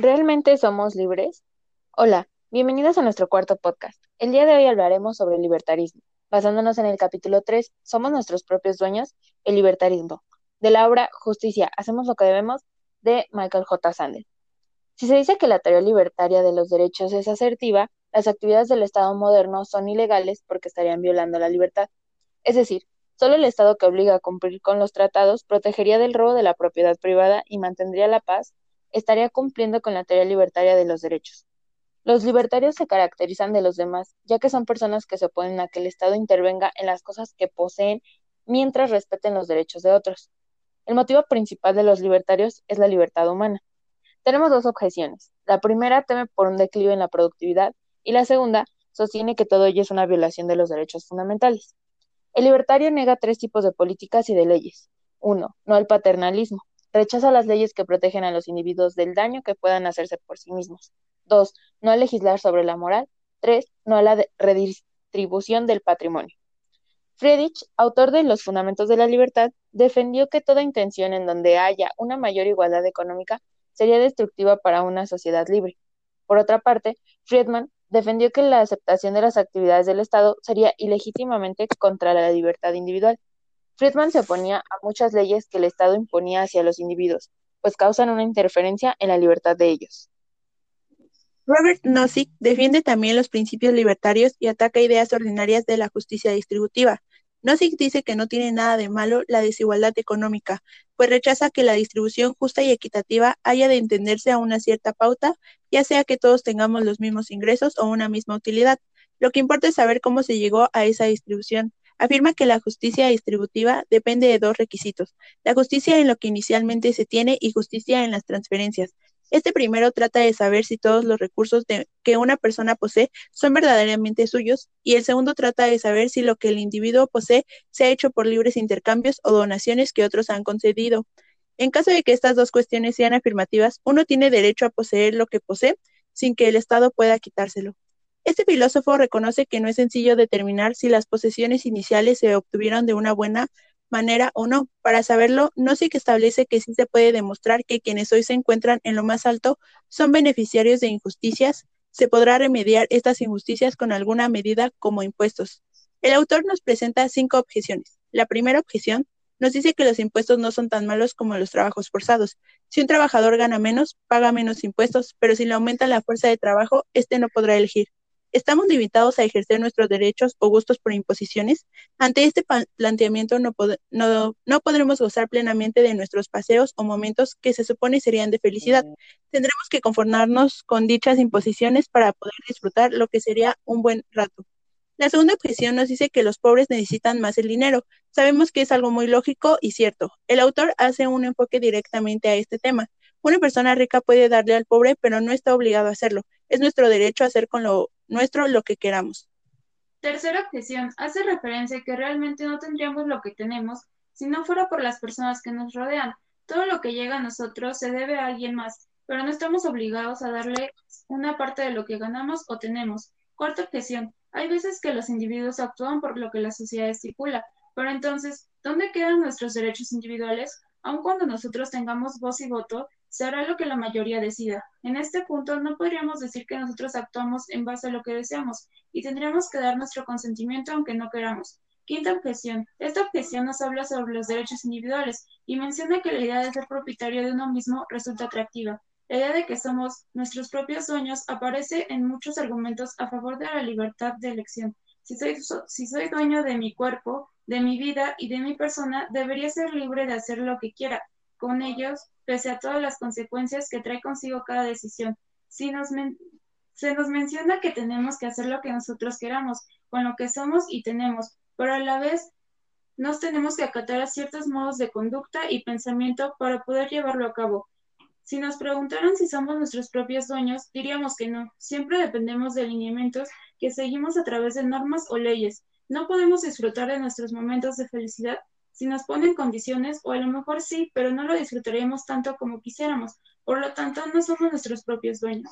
¿Realmente somos libres? Hola, bienvenidos a nuestro cuarto podcast. El día de hoy hablaremos sobre el libertarismo, basándonos en el capítulo 3, Somos nuestros propios dueños, el libertarismo, de la obra Justicia, hacemos lo que debemos, de Michael J. Sandel. Si se dice que la teoría libertaria de los derechos es asertiva, las actividades del Estado moderno son ilegales porque estarían violando la libertad. Es decir, solo el Estado que obliga a cumplir con los tratados protegería del robo de la propiedad privada y mantendría la paz estaría cumpliendo con la teoría libertaria de los derechos. Los libertarios se caracterizan de los demás, ya que son personas que se oponen a que el Estado intervenga en las cosas que poseen mientras respeten los derechos de otros. El motivo principal de los libertarios es la libertad humana. Tenemos dos objeciones. La primera teme por un declive en la productividad y la segunda sostiene que todo ello es una violación de los derechos fundamentales. El libertario nega tres tipos de políticas y de leyes. Uno, no al paternalismo. Rechaza las leyes que protegen a los individuos del daño que puedan hacerse por sí mismos. 2. No a legislar sobre la moral. 3. No a la redistribución del patrimonio. Friedrich, autor de Los Fundamentos de la Libertad, defendió que toda intención en donde haya una mayor igualdad económica sería destructiva para una sociedad libre. Por otra parte, Friedman defendió que la aceptación de las actividades del Estado sería ilegítimamente contra la libertad individual. Friedman se oponía a muchas leyes que el Estado imponía hacia los individuos, pues causan una interferencia en la libertad de ellos. Robert Nozick defiende también los principios libertarios y ataca ideas ordinarias de la justicia distributiva. Nozick dice que no tiene nada de malo la desigualdad económica, pues rechaza que la distribución justa y equitativa haya de entenderse a una cierta pauta, ya sea que todos tengamos los mismos ingresos o una misma utilidad. Lo que importa es saber cómo se llegó a esa distribución afirma que la justicia distributiva depende de dos requisitos, la justicia en lo que inicialmente se tiene y justicia en las transferencias. Este primero trata de saber si todos los recursos que una persona posee son verdaderamente suyos y el segundo trata de saber si lo que el individuo posee se ha hecho por libres intercambios o donaciones que otros han concedido. En caso de que estas dos cuestiones sean afirmativas, uno tiene derecho a poseer lo que posee sin que el Estado pueda quitárselo. Este filósofo reconoce que no es sencillo determinar si las posesiones iniciales se obtuvieron de una buena manera o no. Para saberlo, no sé que establece que sí se puede demostrar que quienes hoy se encuentran en lo más alto son beneficiarios de injusticias. Se podrá remediar estas injusticias con alguna medida como impuestos. El autor nos presenta cinco objeciones. La primera objeción nos dice que los impuestos no son tan malos como los trabajos forzados. Si un trabajador gana menos, paga menos impuestos, pero si le aumenta la fuerza de trabajo, éste no podrá elegir. ¿Estamos limitados a ejercer nuestros derechos o gustos por imposiciones? Ante este planteamiento no, no, podremos gozar plenamente de nuestros paseos o momentos que se supone serían de felicidad. Tendremos que conformarnos con dichas imposiciones para poder disfrutar lo que sería un buen rato. La segunda objeción nos dice que los pobres necesitan más el dinero. Sabemos que es algo muy lógico y cierto. El autor hace un enfoque directamente a este tema. Una persona rica puede darle al pobre, pero no está obligado a hacerlo. Es nuestro derecho a hacer con lo nuestro lo que queramos. Tercera objeción. Hace referencia a que realmente no tendríamos lo que tenemos si no fuera por las personas que nos rodean. Todo lo que llega a nosotros se debe a alguien más, pero no estamos obligados a darle una parte de lo que ganamos o tenemos. Cuarta objeción. Hay veces que los individuos actúan por lo que la sociedad estipula, pero entonces, ¿dónde quedan nuestros derechos individuales? Aun cuando nosotros tengamos voz y voto, se hará lo que la mayoría decida. En este punto no podríamos decir que nosotros actuamos en base a lo que deseamos y tendríamos que dar nuestro consentimiento aunque no queramos. Quinta objeción. Esta objeción nos habla sobre los derechos individuales y menciona que la idea de ser propietario de uno mismo resulta atractiva. La idea de que somos nuestros propios dueños aparece en muchos argumentos a favor de la libertad de elección. Si soy, si soy dueño de mi cuerpo, de mi vida y de mi persona, debería ser libre de hacer lo que quiera con ellos pese a todas las consecuencias que trae consigo cada decisión. Si nos se nos menciona que tenemos que hacer lo que nosotros queramos, con lo que somos y tenemos, pero a la vez nos tenemos que acatar a ciertos modos de conducta y pensamiento para poder llevarlo a cabo. Si nos preguntaran si somos nuestros propios dueños, diríamos que no. Siempre dependemos de lineamientos que seguimos a través de normas o leyes. No podemos disfrutar de nuestros momentos de felicidad si nos ponen condiciones, o a lo mejor sí, pero no lo disfrutaremos tanto como quisiéramos. Por lo tanto, no somos nuestros propios dueños.